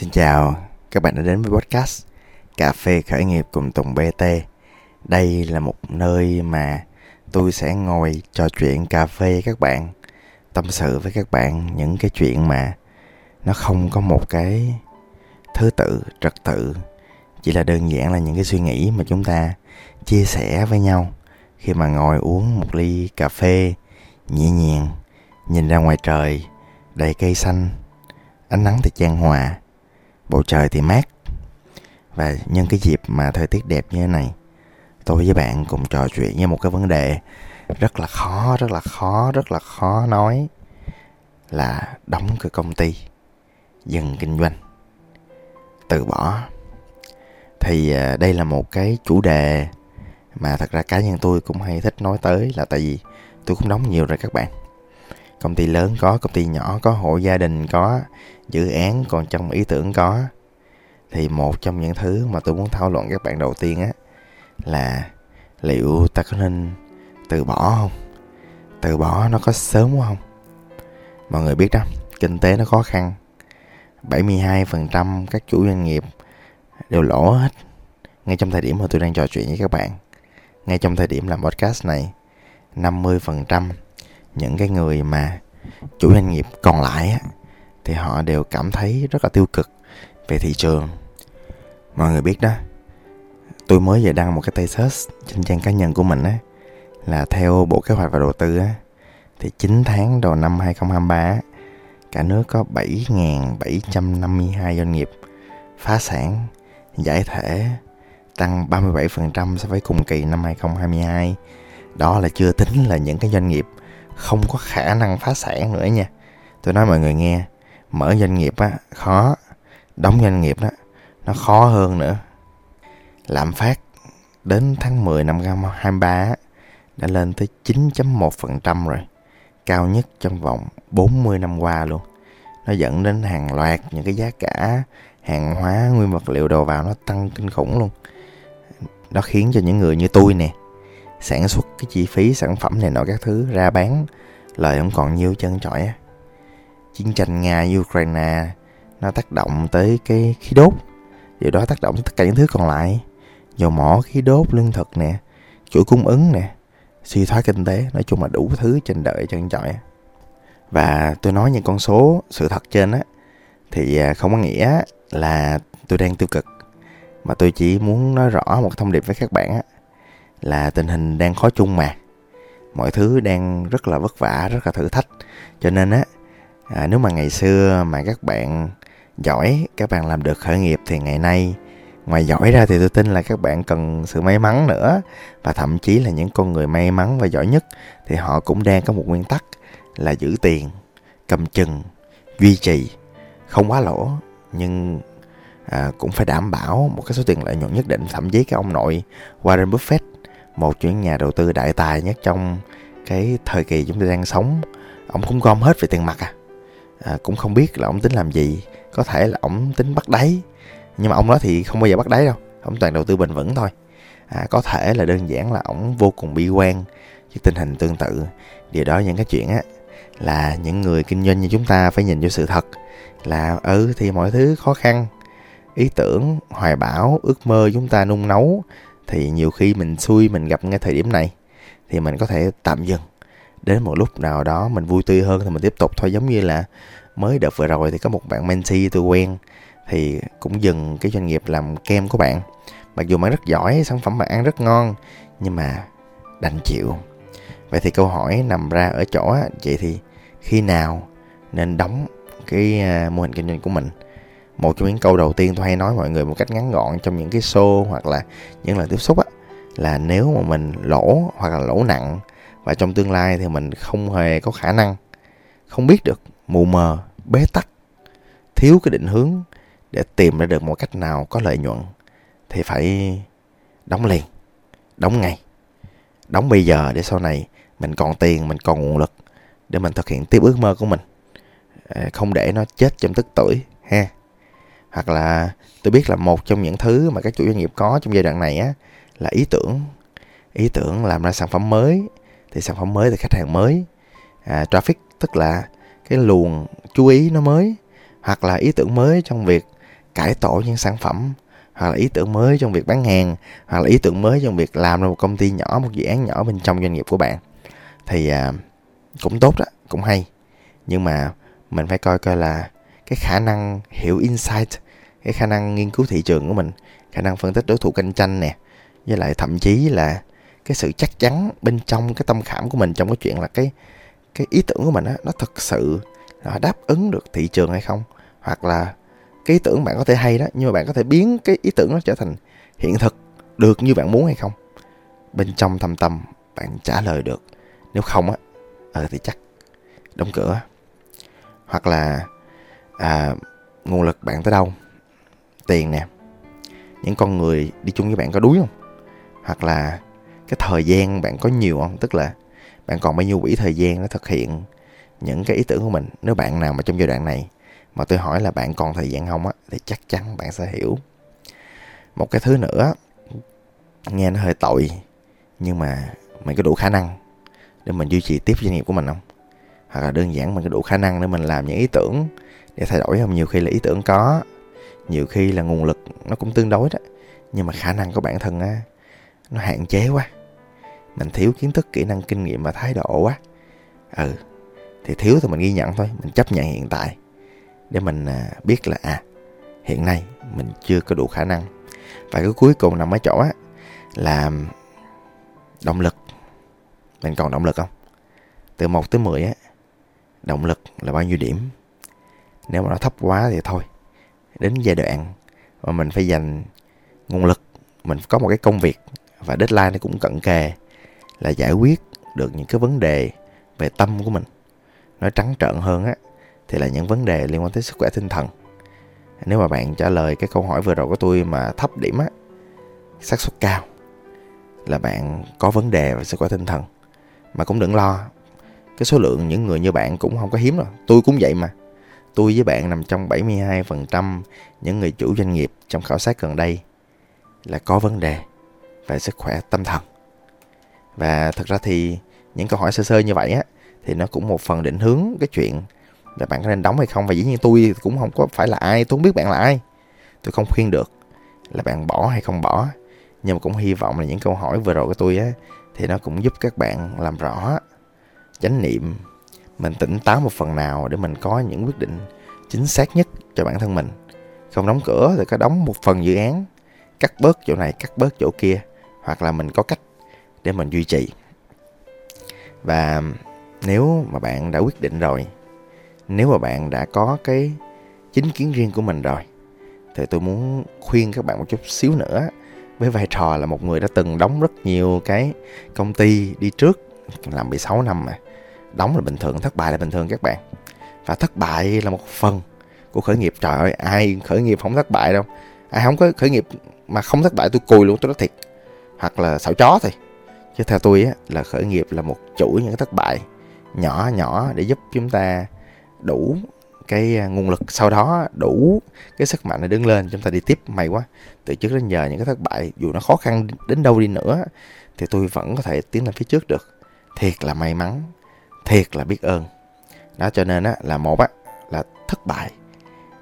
Xin chào, các bạn đã đến với podcast Cà phê khởi nghiệp cùng Tùng BT. Đây là một nơi mà tôi sẽ ngồi trò chuyện cà phê các bạn, tâm sự với các bạn những cái chuyện mà nó không có một cái thứ tự, trật tự, chỉ là đơn giản là những cái suy nghĩ mà chúng ta chia sẻ với nhau khi mà ngồi uống một ly cà phê nhẹ nhàng, nhìn ra ngoài trời đầy cây xanh, ánh nắng thì chan hòa bầu trời thì mát. Và nhân cái dịp mà thời tiết đẹp như thế này, tôi với bạn cùng trò chuyện với một cái vấn đề rất là khó, rất là khó, rất là khó nói là đóng cái công ty, dừng kinh doanh, từ bỏ. Thì à, đây là một cái chủ đề mà thật ra cá nhân tôi cũng hay thích nói tới là tại vì tôi cũng đóng nhiều rồi các bạn công ty lớn có, công ty nhỏ có, hộ gia đình có, dự án còn trong ý tưởng có. Thì một trong những thứ mà tôi muốn thảo luận các bạn đầu tiên á, là liệu ta có nên từ bỏ không? Từ bỏ nó có sớm quá không? Mọi người biết đó, kinh tế nó khó khăn. 72% các chủ doanh nghiệp đều lỗ hết. Ngay trong thời điểm mà tôi đang trò chuyện với các bạn, ngay trong thời điểm làm podcast này 50% những cái người mà chủ doanh nghiệp còn lại á thì họ đều cảm thấy rất là tiêu cực về thị trường. Mọi người biết đó tôi mới vừa đăng một cái thesis trên trang cá nhân của mình á là theo bộ kế hoạch và đầu tư á thì 9 tháng đầu năm 2023 á, cả nước có 7.752 doanh nghiệp phá sản giải thể tăng 37% so với cùng kỳ năm 2022 đó là chưa tính là những cái doanh nghiệp không có khả năng phá sản nữa nha. Tôi nói mọi người nghe, mở doanh nghiệp á, khó. Đóng doanh nghiệp đó, nó khó hơn nữa. Lạm phát đến tháng 10 năm 2023 đã lên tới 9.1% rồi. Cao nhất trong vòng 40 năm qua luôn. Nó dẫn đến hàng loạt những cái giá cả, hàng hóa, nguyên vật liệu đầu vào nó tăng kinh khủng luôn. Nó khiến cho những người như tôi nè sản xuất cái chi phí sản phẩm này nọ các thứ ra bán, lời không còn nhiêu chân chọi á. Chiến tranh nga ukraine, nó tác động tới cái khí đốt, điều đó tác động tới tất cả những thứ còn lại. Dầu mỏ, khí đốt, lương thực nè, chuỗi cung ứng nè, suy thoái kinh tế, nói chung là đủ thứ trên đời chân chọi và tôi nói những con số sự thật trên á, thì à, không có nghĩa là tôi đang tiêu cực, mà tôi chỉ muốn nói rõ một thông điệp với các bạn á là tình hình đang khó chung mà. Mọi thứ đang rất là vất vả rất là thử thách. Cho nên á à, nếu mà ngày xưa mà các bạn giỏi các bạn làm được khởi nghiệp thì ngày nay ngoài giỏi ra thì tôi tin là các bạn cần sự may mắn nữa. Và thậm chí là những con người may mắn và giỏi nhất thì họ cũng đang có một nguyên tắc là giữ tiền cầm chừng duy trì. Không quá lỗ nhưng à, cũng phải đảm bảo một cái số tiền lợi nhuận nhất định. Thậm chí cái ông nội Warren Buffett một chuyến nhà đầu tư đại tài nhất trong cái thời kỳ chúng ta đang sống. Ông cũng gom hết về tiền mặt à, à cũng không biết là ông tính làm gì. Có thể là ông tính bắt đáy. Nhưng mà ông đó thì không bao giờ bắt đáy đâu. Ông toàn đầu tư bền vững thôi. À, có thể là đơn giản là ông vô cùng bi quan với tình hình tương tự. Điều đó những cái chuyện á là những người kinh doanh như chúng ta phải nhìn vô sự thật là ừ thì mọi thứ khó khăn. Ý tưởng hoài bão ước mơ chúng ta nung nấu thì nhiều khi mình xui mình gặp ngay thời điểm này, thì mình có thể tạm dừng. Đến một lúc nào đó mình vui tươi hơn thì mình tiếp tục thôi. Giống như là mới đợt vừa rồi thì có một bạn mentee tôi quen, thì cũng dừng cái doanh nghiệp làm kem của bạn. Mặc dù bạn rất giỏi, sản phẩm bạn ăn rất ngon, nhưng mà đành chịu. Vậy thì câu hỏi nằm ra ở chỗ vậy thì khi nào nên đóng cái à, mô hình kinh doanh của mình? Một trong những câu đầu tiên tôi hay nói mọi người một cách ngắn gọn trong những cái show hoặc là những lần tiếp xúc á, là nếu mà mình lỗ hoặc là lỗ nặng và trong tương lai thì mình không hề có khả năng, không biết được, mù mờ, bế tắc, thiếu cái định hướng để tìm ra được một cách nào có lợi nhuận thì phải đóng liền, đóng ngay. Đóng bây giờ để sau này mình còn tiền, mình còn nguồn lực để mình thực hiện tiếp ước mơ của mình. Ờ, không để nó chết trong tức tuổi, ha hoặc là tôi biết là một trong những thứ mà các chủ doanh nghiệp có trong giai đoạn này á là ý tưởng. Ý tưởng làm ra sản phẩm mới thì sản phẩm mới thì khách hàng mới. À, traffic tức là cái luồng chú ý nó mới hoặc là ý tưởng mới trong việc cải tổ những sản phẩm hoặc là ý tưởng mới trong việc bán hàng hoặc là ý tưởng mới trong việc làm ra một công ty nhỏ một dự án nhỏ bên trong doanh nghiệp của bạn. Thì à, cũng tốt đó cũng hay. Nhưng mà mình phải coi coi là cái khả năng hiểu insight, cái khả năng nghiên cứu thị trường của mình, khả năng phân tích đối thủ cạnh tranh nè, với lại thậm chí là cái sự chắc chắn bên trong cái tâm khảm của mình trong cái chuyện là cái cái ý tưởng của mình á, nó thực sự nó đáp ứng được thị trường hay không? Hoặc là cái ý tưởng bạn có thể hay đó, nhưng mà bạn có thể biến cái ý tưởng nó trở thành hiện thực được như bạn muốn hay không? Bên trong thầm tâm, bạn trả lời được. Nếu không á ờ thì chắc đóng cửa. Hoặc là à, nguồn lực bạn tới đâu? Tiền nè. Những con người đi chung với bạn có đuối không? Hoặc là cái thời gian bạn có nhiều không? Tức là bạn còn bao nhiêu quỹ thời gian để thực hiện những cái ý tưởng của mình? Nếu bạn nào mà trong giai đoạn này mà tôi hỏi là bạn còn thời gian không á thì chắc chắn bạn sẽ hiểu. Một cái thứ nữa nghe nó hơi tội nhưng mà mình có đủ khả năng để mình duy trì tiếp doanh nghiệp của mình không? Hoặc là đơn giản mình có đủ khả năng để mình làm những ý tưởng để thay đổi không? Nhiều khi là ý tưởng có, nhiều khi là nguồn lực nó cũng tương đối đó, nhưng mà khả năng của bản thân á, nó hạn chế quá. Mình thiếu kiến thức, kỹ năng, kinh nghiệm và thái độ quá. Ừ thì thiếu thì mình ghi nhận thôi, mình chấp nhận hiện tại để mình à, biết là à hiện nay mình chưa có đủ khả năng. Và cái cuối cùng nằm ở chỗ á, là động lực. Mình còn động lực không? Từ 1 tới 10 á động lực là bao nhiêu điểm. Nếu mà nó thấp quá thì thôi, đến giai đoạn mà mình phải dành nguồn lực, mình có một cái công việc và deadline nó cũng cận kề là giải quyết được những cái vấn đề về tâm của mình. Nói trắng trợn hơn á, thì là những vấn đề liên quan tới sức khỏe tinh thần. Nếu mà bạn trả lời cái câu hỏi vừa rồi của tôi mà thấp điểm á, xác suất cao, là bạn có vấn đề về sức khỏe tinh thần, mà cũng đừng lo cái số lượng những người như bạn cũng không có hiếm đâu tôi cũng vậy mà. Tôi với bạn nằm trong 72% những người chủ doanh nghiệp trong khảo sát gần đây là có vấn đề về sức khỏe tâm thần. Và thật ra thì những câu hỏi sơ sơ như vậy á, thì nó cũng một phần định hướng cái chuyện là bạn có nên đóng hay không. Và dĩ nhiên tôi cũng không có phải là ai, tôi không biết bạn là ai. Tôi không khuyên được là bạn bỏ hay không bỏ. Nhưng mà cũng hy vọng là những câu hỏi vừa rồi của tôi á, thì nó cũng giúp các bạn làm rõ chánh niệm, mình tỉnh táo một phần nào để mình có những quyết định chính xác nhất cho bản thân mình. Không đóng cửa thì có đóng một phần dự án, cắt bớt chỗ này, cắt bớt chỗ kia, hoặc là mình có cách để mình duy trì. Và nếu mà bạn đã quyết định rồi, nếu mà bạn đã có cái chính kiến riêng của mình rồi, thì tôi muốn khuyên các bạn một chút xíu nữa. Với vai trò là một người đã từng đóng rất nhiều cái công ty đi trước, làm 16 năm mà đóng là bình thường, thất bại là bình thường các bạn. Và thất bại là một phần của khởi nghiệp. Trời ơi, ai khởi nghiệp không thất bại đâu. Ai không có khởi nghiệp mà không thất bại, tôi cùi luôn, tôi nói thiệt. Hoặc là xạo chó thôi. Chứ theo tôi á, là khởi nghiệp là một chuỗi những thất bại nhỏ nhỏ để giúp chúng ta đủ cái à, nguồn lực sau đó, đủ cái sức mạnh để đứng lên. Chúng ta đi tiếp, may quá. Từ trước đến giờ những cái thất bại, dù nó khó khăn đến đâu đi nữa, thì tôi vẫn có thể tiến lên phía trước được. Thiệt là may mắn thiệt là biết ơn. Đó cho nên á là một á là thất bại.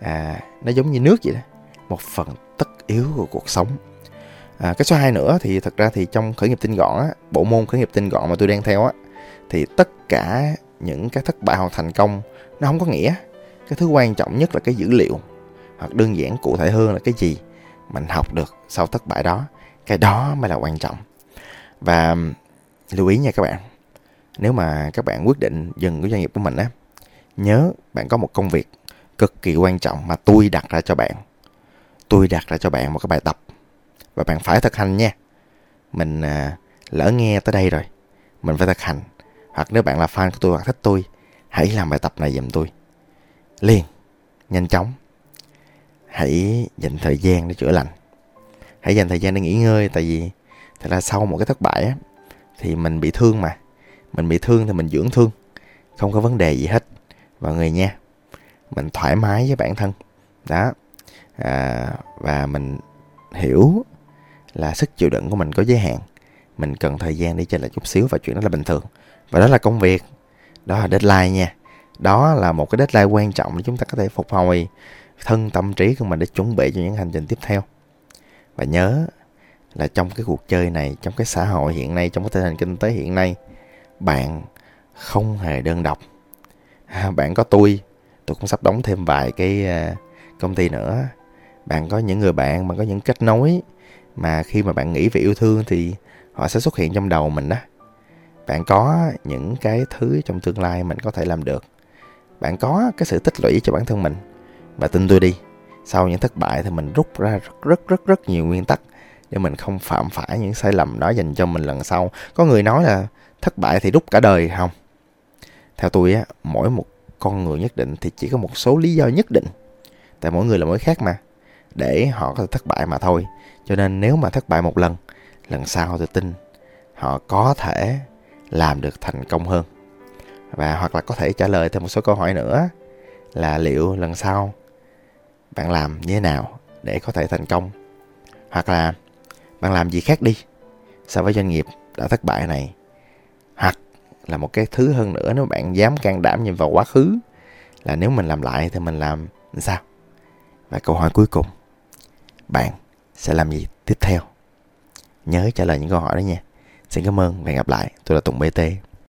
À, nó giống như nước vậy đó một phần tất yếu của cuộc sống. À, cái số 2 nữa thì thật ra thì trong khởi nghiệp tinh gọn á bộ môn khởi nghiệp tinh gọn mà tôi đang theo á thì tất cả những cái thất bại hoặc thành công nó không có nghĩa. Cái thứ quan trọng nhất là cái dữ liệu hoặc đơn giản cụ thể hơn là cái gì mình học được sau thất bại đó. Cái đó mới là quan trọng. Và lưu ý nha các bạn nếu mà các bạn quyết định dừng cái doanh nghiệp của mình á nhớ bạn có một công việc cực kỳ quan trọng mà tôi đặt ra cho bạn. Tôi đặt ra cho bạn một cái bài tập và bạn phải thực hành nha. Mình à, lỡ nghe tới đây rồi mình phải thực hành. Hoặc nếu bạn là fan của tôi hoặc thích tôi hãy làm bài tập này giùm tôi. Liền nhanh chóng. Hãy dành thời gian để chữa lành. Hãy dành thời gian để nghỉ ngơi tại vì thật ra sau một cái thất bại á thì mình bị thương mà mình bị thương thì mình dưỡng thương. Không có vấn đề gì hết. Mọi người nha mình thoải mái với bản thân. Đó. À, và mình hiểu là sức chịu đựng của mình có giới hạn. Mình cần thời gian để chơi lại chút xíu và chuyện đó là bình thường. Và đó là công việc. Đó là deadline nha. Đó là một cái deadline quan trọng để chúng ta có thể phục hồi thân tâm trí của mình để chuẩn bị cho những hành trình tiếp theo. Và nhớ là trong cái cuộc chơi này trong cái xã hội hiện nay trong cái tình hình kinh tế hiện nay bạn không hề đơn độc. À, bạn có tôi tôi cũng sắp đóng thêm vài cái à, công ty nữa. Bạn có những người bạn bạn có những kết nối mà khi mà bạn nghĩ về yêu thương thì họ sẽ xuất hiện trong đầu mình đó bạn có những cái thứ trong tương lai mình có thể làm được. Bạn có cái sự tích lũy cho bản thân mình. Và tin tôi đi sau những thất bại thì mình rút ra rất rất rất rất nhiều nguyên tắc để mình không phạm phải những sai lầm đó dành cho mình lần sau. Có người nói là thất bại thì rút cả đời không? Theo tôi á, mỗi một con người nhất định thì chỉ có một số lý do nhất định. Tại mỗi người là mỗi khác mà. Để họ có thể thất bại mà thôi. Cho nên nếu mà thất bại một lần lần sau tôi tin, họ có thể làm được thành công hơn. Và hoặc là có thể trả lời thêm một số câu hỏi nữa là liệu lần sau bạn làm như thế nào để có thể thành công? Hoặc là bạn làm gì khác đi so với doanh nghiệp đã thất bại này? Hoặc là một cái thứ hơn nữa, nếu bạn dám can đảm nhìn vào quá khứ là nếu mình làm lại thì mình làm sao? Và câu hỏi cuối cùng, bạn sẽ làm gì tiếp theo? Nhớ trả lời những câu hỏi đó nha. Xin cảm ơn, và hẹn gặp lại. Tôi là tùng bt